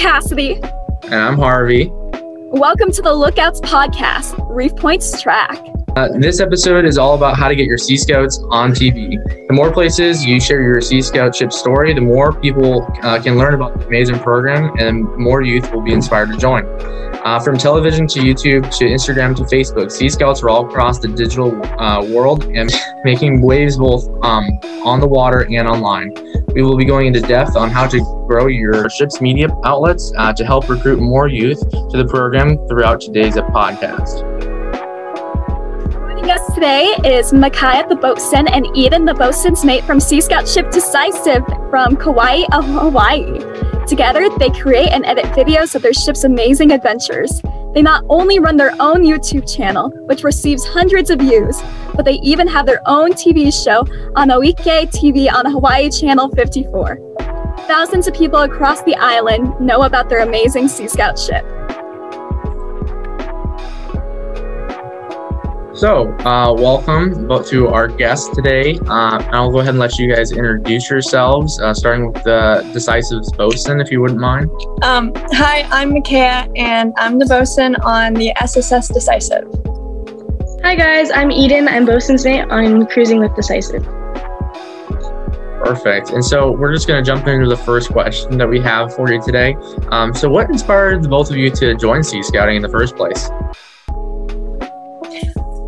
Cassidy. And I'm Harvey. Welcome to the Lookouts Podcast, Reef Point's track. Uh, this episode is all about how to get your Sea Scouts on TV. The more places you share your Sea Scoutship story, the more people uh, can learn about the amazing program and more youth will be inspired to join. Uh, from television to YouTube to Instagram to Facebook, Sea Scouts are all across the digital uh, world and making waves both um, on the water and online. We will be going into depth on how to grow your ship's media outlets uh, to help recruit more youth to the program throughout today's podcast. Joining us today is Micaiah the boatswain and Eden the boatswain's mate from Sea Scout Ship Decisive from Kauai, Hawaii. Together, they create and edit videos of their ship's amazing adventures. They not only run their own YouTube channel, which receives hundreds of views, but they even have their own TV show on Hoike TV on Hawaii Channel 54. Thousands of people across the island know about their amazing Sea Scout ship. So, uh, welcome to our guest today. Uh, I'll go ahead and let you guys introduce yourselves, uh, starting with the decisive bosun, if you wouldn't mind. Um, hi, I'm Micaiah, and I'm the bosun on the SSS Decisive. Hi, guys. I'm Eden. I'm bosun's mate on Cruising with Decisive. Perfect. And so we're just going to jump into the first question that we have for you today. Um, so, what inspired the both of you to join Sea Scouting in the first place?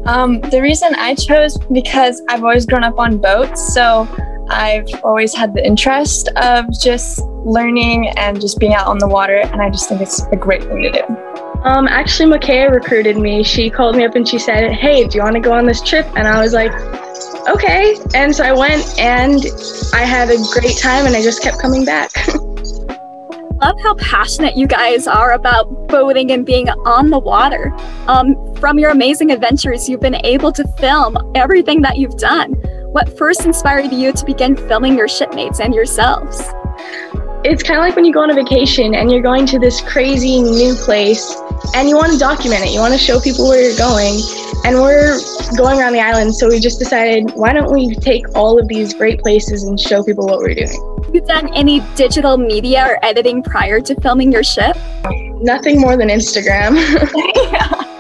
Um, the reason I chose because I've always grown up on boats, so I've always had the interest of just learning and just being out on the water, and I just think it's a great thing to do. Um, actually, Micaiah recruited me. She called me up and she said, "Hey, do you want to go on this trip?" And I was like, "Okay." And so I went, and I had a great time, and I just kept coming back. love how passionate you guys are about boating and being on the water. Um, from your amazing adventures, you've been able to film everything that you've done. What first inspired you to begin filming your shipmates and yourselves? It's kind of like when you go on a vacation and you're going to this crazy new place and you want to document it. You want to show people where you're going. And we're going around the island, so we just decided why don't we take all of these great places and show people what we're doing? You done any digital media or editing prior to filming your ship? Nothing more than Instagram.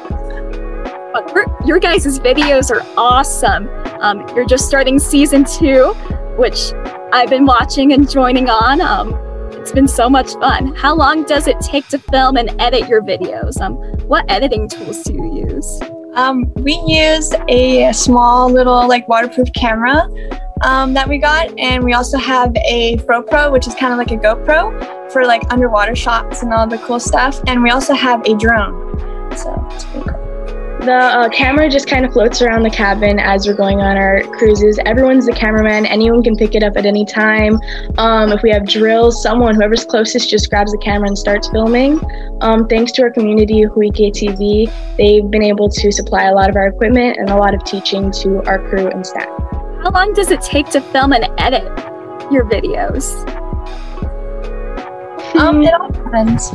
But your guys' videos are awesome. Um, you're just starting season two, which I've been watching and joining on. Um, it's been so much fun. How long does it take to film and edit your videos? Um, what editing tools do you use? Um, we use a small little like waterproof camera um, that we got, and we also have a FroPro, which is kind of like a GoPro for like underwater shots and all the cool stuff. And we also have a drone, so it's pretty cool. The uh, camera just kind of floats around the cabin as we're going on our cruises. Everyone's the cameraman. Anyone can pick it up at any time. Um, if we have drills, someone, whoever's closest, just grabs the camera and starts filming. Um, thanks to our community, Hoike TV, they've been able to supply a lot of our equipment and a lot of teaching to our crew and staff. How long does it take to film and edit your videos? Um, it all depends.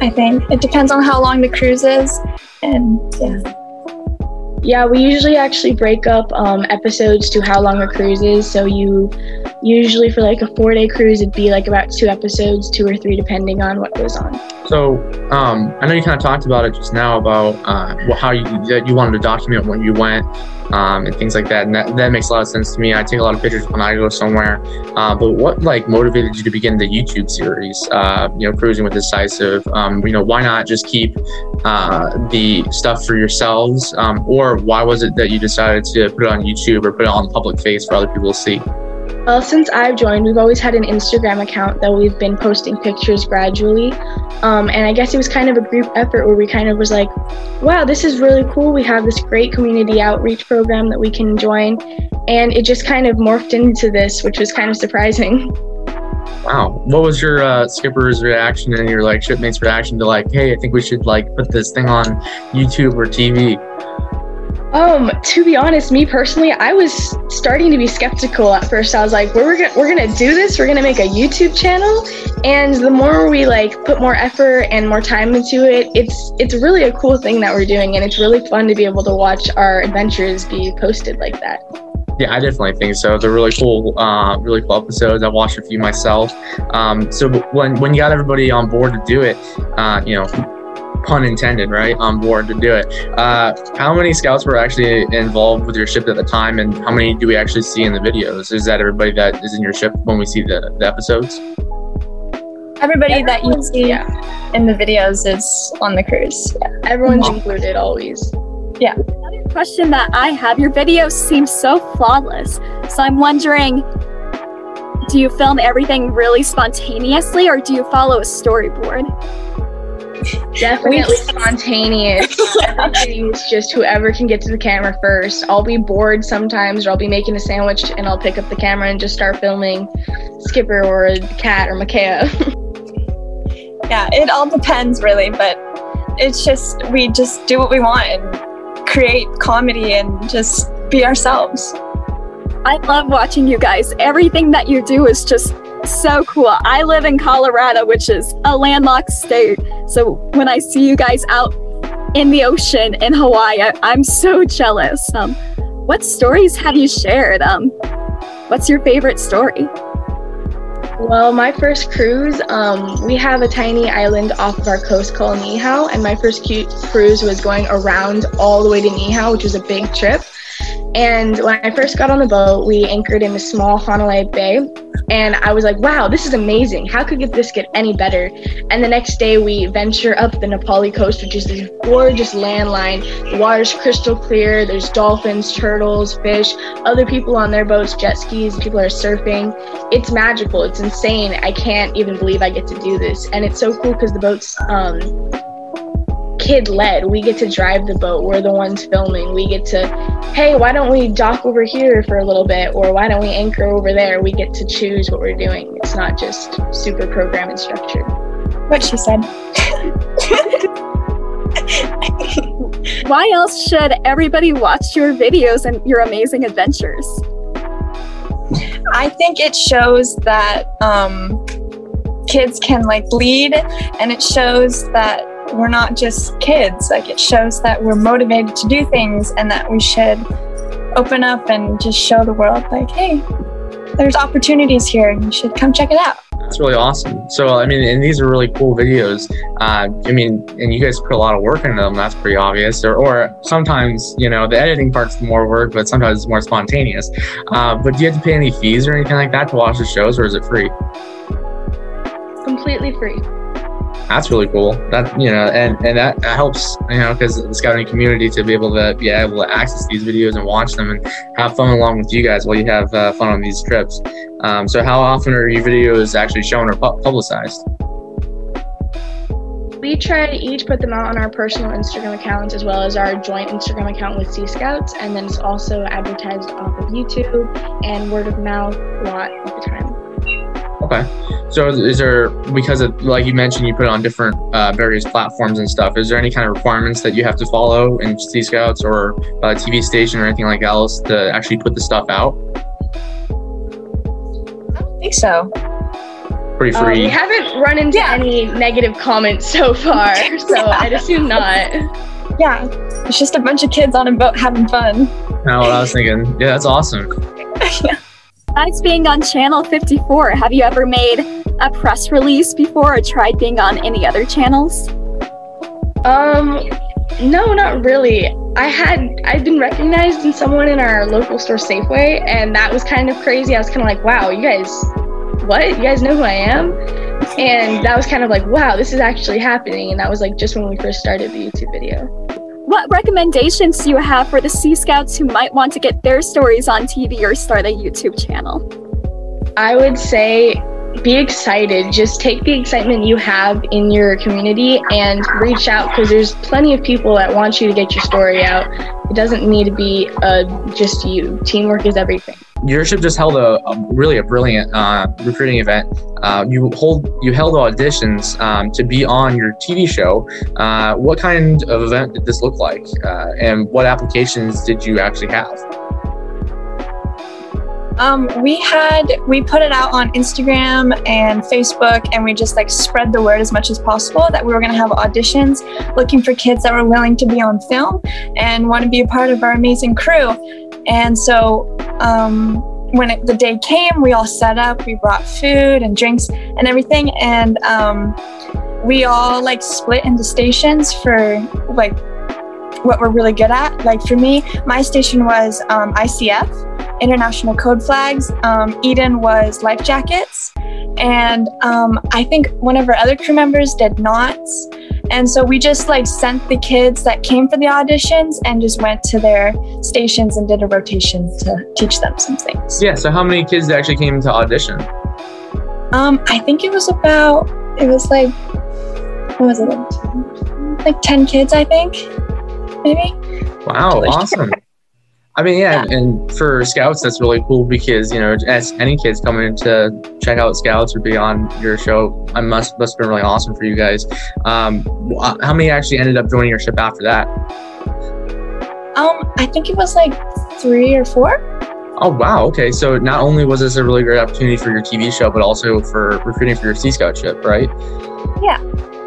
I think it depends on how long the cruise is, and yeah. Yeah, we usually actually break up um, episodes to how long a cruise is. So you usually for like a four day cruise, it'd be like about two episodes, two or three, depending on what goes on. So um, I know you kind of talked about it just now about uh, how you that you wanted to document when you went um, and things like that, and that, that makes a lot of sense to me. I take a lot of pictures when I go somewhere. Uh, but what like motivated you to begin the YouTube series? Uh, you know, cruising with decisive. Um, you know, why not just keep uh, the stuff for yourselves, um, or why was it that you decided to put it on YouTube or put it on public face for other people to see? Well, since I've joined, we've always had an Instagram account that we've been posting pictures gradually. Um, and I guess it was kind of a group effort where we kind of was like, wow, this is really cool. We have this great community outreach program that we can join. And it just kind of morphed into this, which was kind of surprising. Wow. What was your uh, skipper's reaction and your like shipmates' reaction to like, hey, I think we should like put this thing on YouTube or TV? Um, to be honest, me personally, I was starting to be skeptical at first. I was like, we're gonna we're gonna do this. We're gonna make a YouTube channel, and the more we like put more effort and more time into it, it's it's really a cool thing that we're doing, and it's really fun to be able to watch our adventures be posted like that. Yeah, I definitely think so. They're really cool, uh, really cool episodes. I watched a few myself. Um, so when when you got everybody on board to do it, uh, you know, pun intended, right, on board to do it. Uh, how many scouts were actually involved with your ship at the time, and how many do we actually see in the videos? Is that everybody that is in your ship when we see the, the episodes? Everybody that you see Yeah, in the videos is on the cruise. Yeah. everyone's included always. Yeah. Another question that I have your videos seem so flawless. So I'm wondering do you film everything really spontaneously or do you follow a storyboard? Definitely spontaneous. Everything is just whoever can get to the camera first. I'll be bored sometimes, or I'll be making a sandwich and I'll pick up the camera and just start filming Skipper or the cat or Micaiah. yeah, it all depends really, but it's just we just do what we want and create comedy and just be ourselves. I love watching you guys. Everything that you do is just so cool. I live in Colorado, which is a landlocked state. So when I see you guys out in the ocean in Hawaii, I, I'm so jealous. Um, what stories have you shared? Um, what's your favorite story? Well, my first cruise, um, we have a tiny island off of our coast called Niihau, and my first cruise was going around all the way to Niihau, which was a big trip. And when I first got on the boat, we anchored in a small Honolulu Bay, and I was like, "Wow, this is amazing! How could this get any better?" And the next day, we venture up the Na Pali coast, which is this gorgeous landline. The water's crystal clear. There's dolphins, turtles, fish, other people on their boats, jet skis. People are surfing it's magical. It's insane. I can't even believe I get to do this. And it's so cool because the boat's um, kid led. We get to drive the boat. We're the ones filming. We get to, hey, why don't we dock over here for a little bit? Or why don't we anchor over there? We get to choose what we're doing. It's not just super program and structured. What she said. Why else should everybody watch your videos and your amazing adventures? I think it shows that um, kids can like lead, and it shows that we're not just kids. Like it shows that we're motivated to do things, and that we should open up and just show the world, like, hey, there's opportunities here, and you should come check it out. That's really awesome. So, I mean, and these are really cool videos. Uh, I mean, and you guys put a lot of work into them. That's pretty obvious. Or, or sometimes, you know, the editing part's more work, but sometimes it's more spontaneous. Uh, but do you have to pay any fees or anything like that to watch the shows, or is it free? Completely free. That's really cool. That you know, and and that helps you know because the scouting community to be able to be able to access these videos and watch them and have fun along with you guys while you have uh, fun on these trips. Um, so, how often are your videos actually shown or pu- publicized? We try to each put them out on our personal Instagram accounts as well as our joint Instagram account with Sea Scouts, and then it's also advertised off of YouTube and word of mouth a lot of the time. Okay. So is there because it, like you mentioned, you put it on different uh, various platforms and stuff. Is there any kind of requirements that you have to follow in Sea Scouts or a TV station or anything like else to actually put the stuff out? I don't think so. Pretty Uh, free. we haven't run into Yeah. any negative comments so far, so Yeah. I'd assume not. Yeah, it's just a bunch of kids on a boat having fun. Know what I was thinking. Yeah, that's awesome. Besides being on Channel 54, have you ever made a press release before or tried being on any other channels? Um, no, not really. I had I'd been recognized in someone in our local store Safeway, and that was kind of crazy. I was kind of like, wow, you guys, what? You guys know who I am? And that was kind of like, wow, this is actually happening. And that was like just when we first started the YouTube video. What recommendations do you have for the Sea Scouts who might want to get their stories on TV or start a YouTube channel? I would say be excited. Just take the excitement you have in your community and reach out because there's plenty of people that want you to get your story out. It doesn't need to be uh, just you. Teamwork is everything. Your ship just held a, a really a brilliant uh, recruiting event. Uh, you hold you held auditions um, to be on your TV show. Uh, what kind of event did this look like, uh, and what applications did you actually have? Um, we had we put it out on Instagram and Facebook, and we just like spread the word as much as possible that we were going to have auditions, looking for kids that were willing to be on film and want to be a part of our amazing crew. And so um, when it, the day came, we all set up. We brought food and drinks and everything, and um, we all like split into stations for like what we're really good at. Like for me, my station was um, ICF, International Code Flags. Um, Eden was life jackets, and um, I think one of our other crew members did knots. And so we just like sent the kids that came for the auditions and just went to their stations and did a rotation to teach them some things. Yeah. So how many kids actually came to audition? Um, I think it was about it was like what was it like ten kids I think maybe. Wow, awesome. I mean, yeah, and for scouts, that's really cool because you know, as any kids coming to check out scouts or be on your show, I must must have been really awesome for you guys. Um, how many actually ended up joining your ship after that? Um, I think it was like three or four. Oh wow, okay. So not only was this a really great opportunity for your TV show, but also for recruiting for your Sea Scout ship, right? Yeah.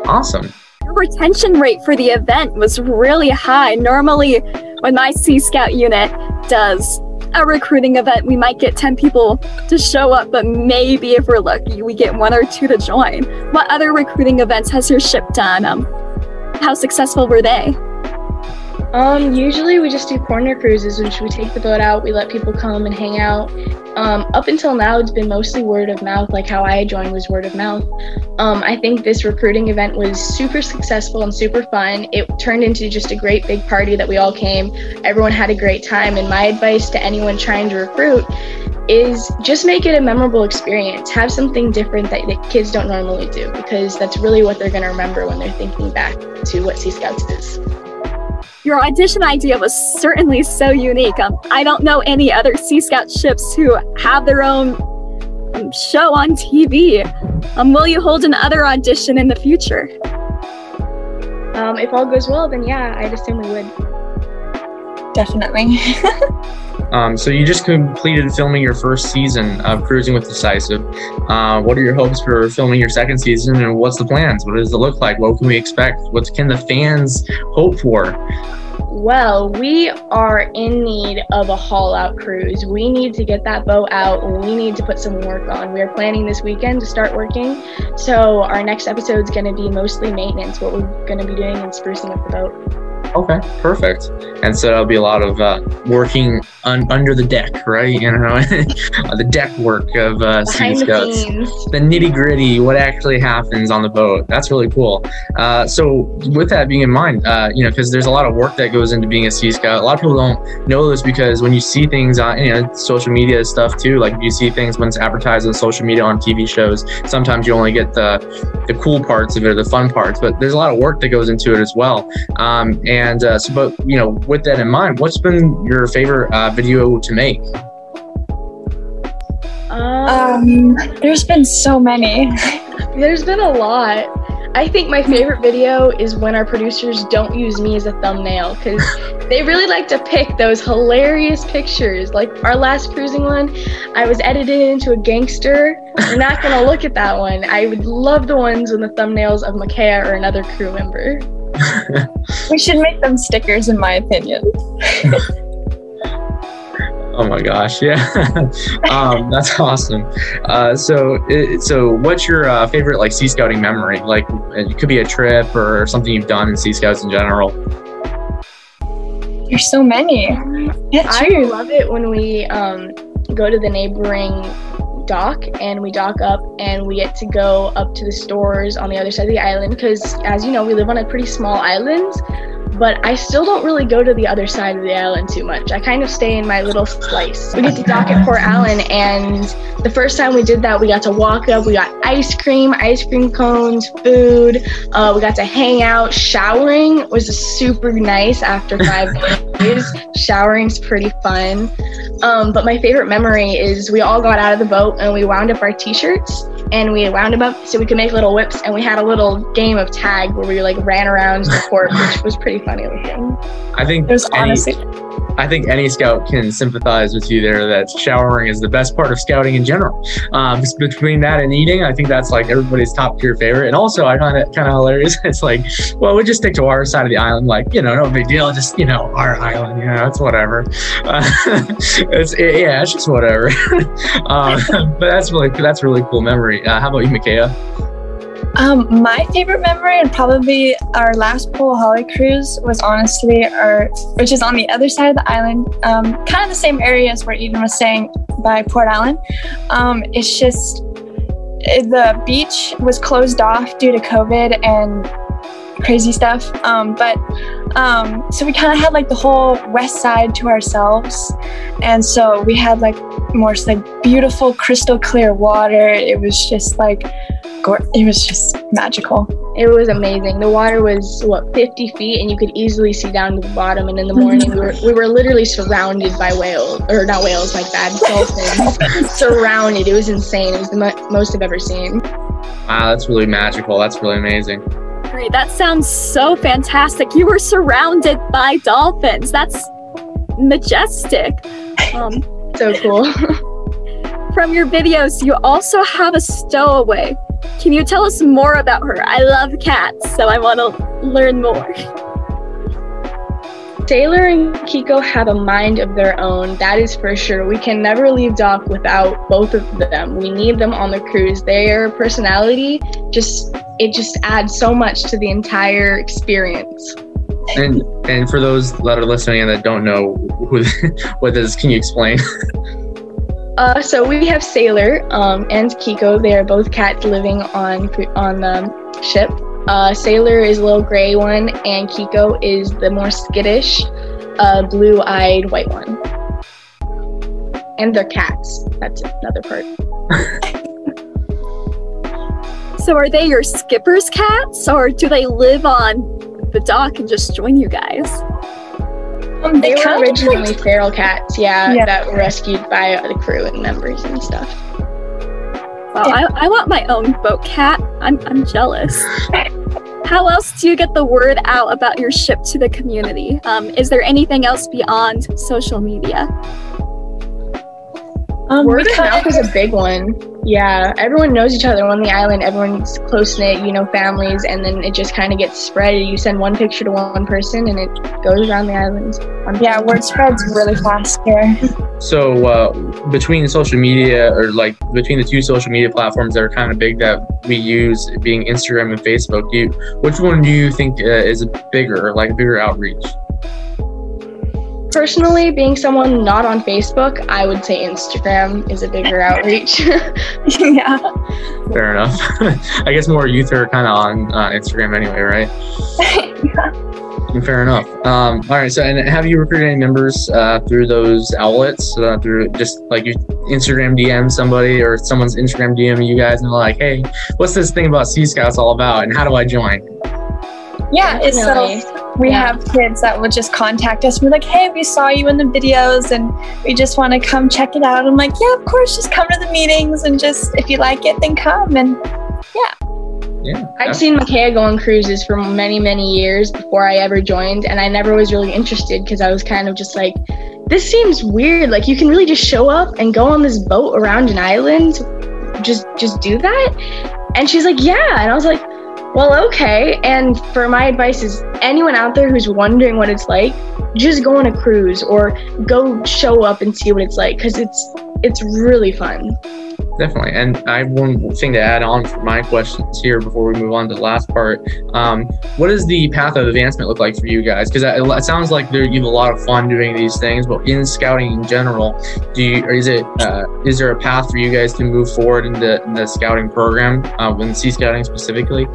Awesome. Your retention rate for the event was really high. Normally, when my Sea Scout unit does a recruiting event, we might get 10 people to show up, but maybe if we're lucky, we get one or two to join. What other recruiting events has your ship done? Um, how successful were they? Um, usually we just do corner cruises, which we take the boat out, we let people come and hang out. Um, up until now, it's been mostly word of mouth, like how I joined was word of mouth. Um, I think this recruiting event was super successful and super fun. It turned into just a great big party that we all came. Everyone had a great time, and my advice to anyone trying to recruit is just make it a memorable experience. Have something different that, that kids don't normally do, because that's really what they're going to remember when they're thinking back to what Sea Scouts is. Your audition idea was certainly so unique. Um, I don't know any other Sea Scout ships who have their own um, show on TV. Um, will you hold another audition in the future? Um, if all goes well, then yeah, I'd assume we would. Definitely. Um, so you just completed filming your first season of Cruising with Decisive. Uh, what are your hopes for filming your second season, and what's the plans? What does it look like? What can we expect? What can the fans hope for? Well, we are in need of a haul out cruise. We need to get that boat out. We need to put some work on. We are planning this weekend to start working. So, our next episode is going to be mostly maintenance, what we're going to be doing and sprucing up the boat. Okay, perfect. And so that'll be a lot of uh, working un- under the deck, right? You know, the deck work of uh, Sea Scouts, the, the nitty gritty, what actually happens on the boat. That's really cool. Uh, so, with that being in mind, uh, you know, because there's a lot of work that goes into being a Sea Scout. A lot of people don't know this because when you see things on, you know, social media stuff too, like you see things when it's advertised on social media on TV shows. Sometimes you only get the the cool parts of it, or the fun parts, but there's a lot of work that goes into it as well. Um, and and uh, so, but you know, with that in mind, what's been your favorite uh, video to make? Um, there's been so many. there's been a lot. I think my favorite video is when our producers don't use me as a thumbnail because they really like to pick those hilarious pictures. Like our last cruising one, I was edited into a gangster. We're not gonna look at that one. I would love the ones with the thumbnails of Micaiah or another crew member. We should make them stickers, in my opinion. oh my gosh, yeah, um, that's awesome. Uh, so, it, so what's your uh, favorite like Sea Scouting memory? Like, it could be a trip or something you've done in Sea Scouts in general. There's so many. Yeah, I love it when we um, go to the neighboring dock and we dock up and we get to go up to the stores on the other side of the island because as you know we live on a pretty small island but I still don't really go to the other side of the island too much. I kind of stay in my little slice. We get to dock at Port Allen, and the first time we did that, we got to walk up. We got ice cream, ice cream cones, food. Uh, we got to hang out. Showering was super nice after five days. Showering's pretty fun. Um, but my favorite memory is we all got out of the boat and we wound up our t-shirts and we wound them up so we could make little whips and we had a little game of tag where we like ran around the port which was pretty funny looking i think it was honestly I think any scout can sympathize with you there that showering is the best part of scouting in general. Um, between that and eating, I think that's like everybody's top tier favorite. And also, I find it kind of hilarious. It's like, well, we just stick to our side of the island, like you know, no big deal, just you know, our island, you know, it's whatever. Uh, it's it, yeah, it's just whatever. um, but that's really that's really cool memory. Uh, how about you, Micaiah? Um, my favorite memory and probably our last Polihale cruise was honestly our, which is on the other side of the island, um, kind of the same area as where Eden was saying by Port Allen. Um, it's just the beach was closed off due to COVID and crazy stuff. Um, but um, so we kind of had like the whole west side to ourselves, and so we had like more like beautiful crystal clear water. It was just like it was just magical. It was amazing. The water was what 50 feet, and you could easily see down to the bottom. And in the morning, we were we were literally surrounded by whales, or not whales, like bad dolphins. surrounded. It was insane. It was the mo- most I've ever seen. Wow, that's really magical. That's really amazing. Great. That sounds so fantastic. You were surrounded by dolphins. That's majestic. Um, so cool. from your videos, you also have a stowaway. Can you tell us more about her? I love cats, so I want to learn more. Taylor and Kiko have a mind of their own, that is for sure. We can never leave dock without both of them. We need them on the cruise. Their personality just it just adds so much to the entire experience. And and for those that are listening and that don't know who what this, can you explain? Uh, so we have Sailor um, and Kiko. They are both cats living on on the ship. Uh, Sailor is a little gray one, and Kiko is the more skittish, uh, blue-eyed white one. And they're cats. That's another part. so, are they your skipper's cats, or do they live on the dock and just join you guys? Um, they, they were originally like... feral cats, yeah, yeah, that were rescued by the crew and members and stuff. Well, yeah. I, I want my own boat cat. I'm, I'm jealous. How else do you get the word out about your ship to the community? Um, is there anything else beyond social media? Um, word of mouth is a big one. Yeah, everyone knows each other on the island. Everyone's close knit, you know, families, and then it just kind of gets spread. You send one picture to one person, and it goes around the island. Yeah, word spreads really fast here. So uh, between social media, or like between the two social media platforms that are kind of big that we use, being Instagram and Facebook, do you, which one do you think uh, is bigger, like bigger outreach? Personally, being someone not on Facebook, I would say Instagram is a bigger outreach. yeah. Fair enough. I guess more youth are kind of on uh, Instagram anyway, right? yeah. Fair enough. Um, all right. So, and have you recruited any members uh, through those outlets? Uh, through just like you Instagram DM somebody or someone's Instagram DM you guys and like, hey, what's this thing about Sea Scouts all about, and how do I join? Yeah, it's so we yeah. have kids that will just contact us. We're like, hey, we saw you in the videos and we just want to come check it out. I'm like, yeah, of course, just come to the meetings and just if you like it, then come. And yeah. Yeah, I've seen Micaiah go on cruises for many, many years before I ever joined, and I never was really interested because I was kind of just like, this seems weird. Like you can really just show up and go on this boat around an island, just just do that. And she's like, yeah, and I was like, well, okay. And for my advice is anyone out there who's wondering what it's like, just go on a cruise or go show up and see what it's like because it's it's really fun. Definitely. And I have one thing to add on for my questions here before we move on to the last part. Um, what does the path of advancement look like for you guys? Because it sounds like there, you have a lot of fun doing these things, but in scouting in general, do you, or is it uh, is there a path for you guys to move forward in the, in the scouting program, uh, in sea scouting specifically?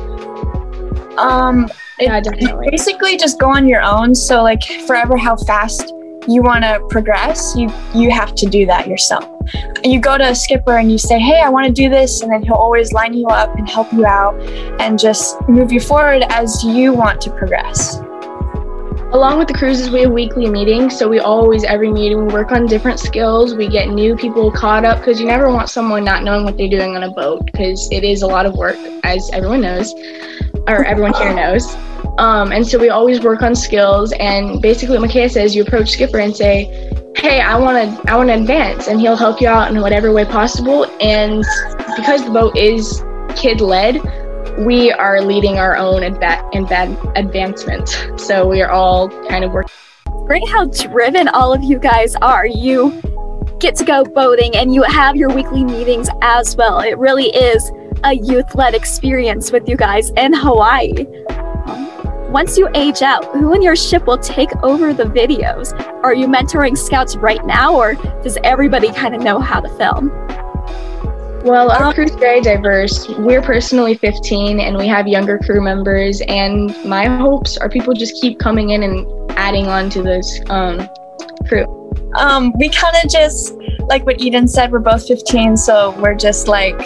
Um, yeah, definitely. Basically, just go on your own. So, like, forever, how fast you want to progress, you you have to do that yourself. You go to a skipper and you say, "Hey, I want to do this," and then he'll always line you up and help you out and just move you forward as you want to progress. Along with the cruises, we have weekly meetings. So we always, every meeting, we work on different skills. We get new people caught up because you never want someone not knowing what they're doing on a boat because it is a lot of work, as everyone knows or everyone here knows. Um, and so we always work on skills. And basically, what Micaiah says, you approach Skipper and say, "Hey, I want to, I want to advance," and he'll help you out in whatever way possible. And because the boat is kid-led, we are leading our own adva- adva- advancement. So we are all kind of working. Great how driven all of you guys are. You get to go boating and you have your weekly meetings as well. It really is a youth led experience with you guys in Hawaii. Once you age out, who in your ship will take over the videos? Are you mentoring scouts right now, or does everybody kind of know how to film? Well, our crew's very diverse. We're personally 15 and we have younger crew members, and my hopes are people just keep coming in and adding on to this um, crew. Um, we kind of just like what Eden said. We're both 15, so we're just like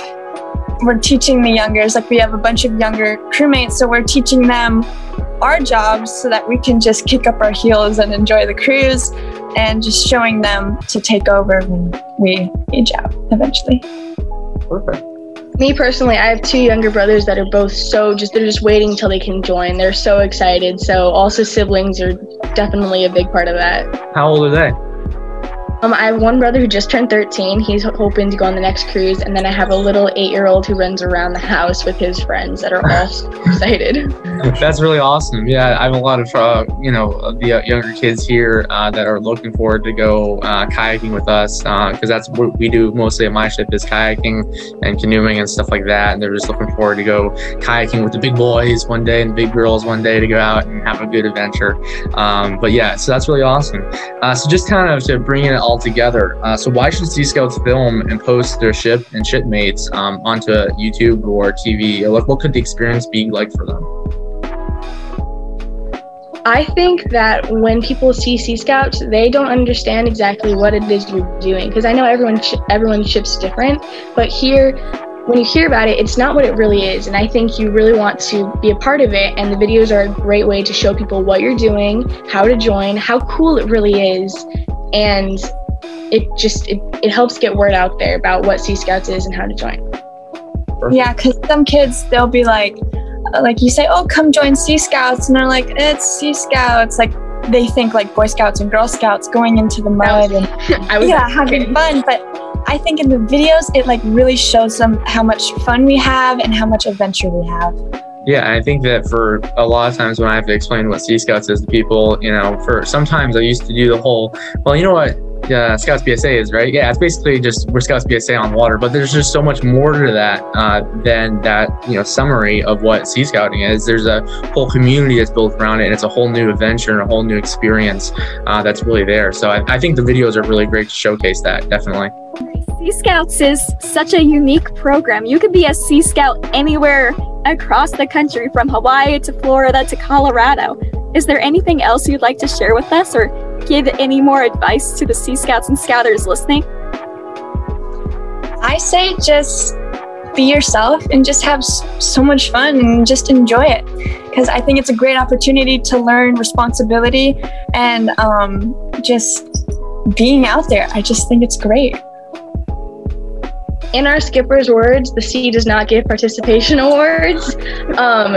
we're teaching the youngers. Like we have a bunch of younger crewmates, so we're teaching them our jobs so that we can just kick up our heels and enjoy the cruise, and just showing them to take over when we age out eventually. Perfect. Me personally, I have two younger brothers that are both so just they're just waiting until they can join. They're so excited. So also siblings are definitely a big part of that. How old are they? Um, I have one brother who just turned 13. He's hoping to go on the next cruise, and then I have a little eight-year-old who runs around the house with his friends that are all excited. That's really awesome. Yeah, I have a lot of uh, you know the uh, younger kids here uh, that are looking forward to go uh, kayaking with us because that's what we do mostly at my ship is kayaking and canoeing and stuff like that. And they're just looking forward to go kayaking with the big boys one day and the big girls one day to go out and have a good adventure. Um, but yeah, so that's really awesome. Uh, so just kind of to bring it all together. Uh, so why should Sea Scouts film and post their ship and shipmates um, onto YouTube or TV? Like, what could the experience be like for them? I think that when people see Sea Scouts, they don't understand exactly what it is you're doing. Because I know everyone sh- everyone ships different, but here, when you hear about it, it's not what it really is. And I think you really want to be a part of it. And the videos are a great way to show people what you're doing, how to join, how cool it really is, and it just it, it helps get word out there about what Sea Scouts is and how to join. Yeah, because some kids they'll be like, like you say, oh, come join Sea Scouts, and they're like, it's Sea Scouts. Like they think like Boy Scouts and Girl Scouts going into the mud and I was yeah, having fun. But I think in the videos, it like really shows them how much fun we have and how much adventure we have. Yeah, I think that for a lot of times when I have to explain what Sea Scouts is to people, you know, for sometimes I used to do the whole, well, you know what uh, Scouts BSA is, right? Yeah, it's basically just we're Scouts BSA on water, but there's just so much more to that uh, than that, you know, summary of what Sea Scouting is. There's a whole community that's built around it, and it's a whole new adventure and a whole new experience uh, that's really there. So I, I think the videos are really great to showcase that, definitely. Sea Scouts is such a unique program. You could be a Sea Scout anywhere across the country, from Hawaii to Florida to Colorado. Is there anything else you'd like to share with us or give any more advice to the Sea Scouts and Scouters listening? I say just be yourself and just have so much fun and just enjoy it because I think it's a great opportunity to learn responsibility and um, just being out there. I just think it's great. In our skipper's words, the sea does not give participation awards. Um,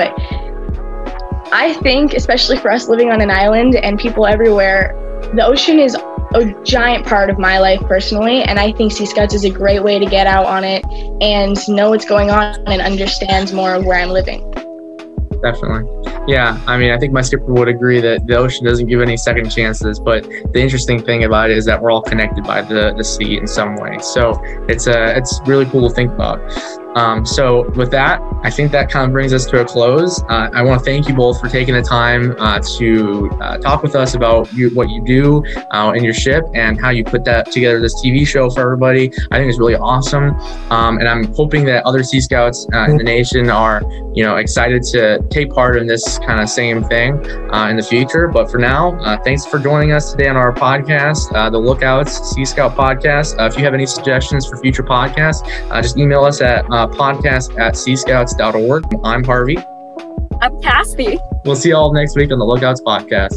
I think, especially for us living on an island and people everywhere, the ocean is a giant part of my life personally, and I think Sea Scouts is a great way to get out on it and know what's going on and understand more of where I'm living. Definitely. Yeah, I mean, I think my skipper would agree that the ocean doesn't give any second chances. But the interesting thing about it is that we're all connected by the, the sea in some way. So it's a it's really cool to think about. Um, so with that, I think that kind of brings us to a close. Uh, I want to thank you both for taking the time uh, to uh, talk with us about you, what you do uh, in your ship and how you put that together. This TV show for everybody, I think is really awesome. Um, and I'm hoping that other Sea Scouts uh, in the nation are, you know, excited to take part in this kind of same thing uh, in the future. But for now, thanks for joining us today on our podcast, the Lookouts Sea Scout podcast. if you have any suggestions for future podcasts, just email us at uh, podcast at seascouts.org. I'm Harvey. I'm Cassie. We'll see you all next week on the Lookouts podcast.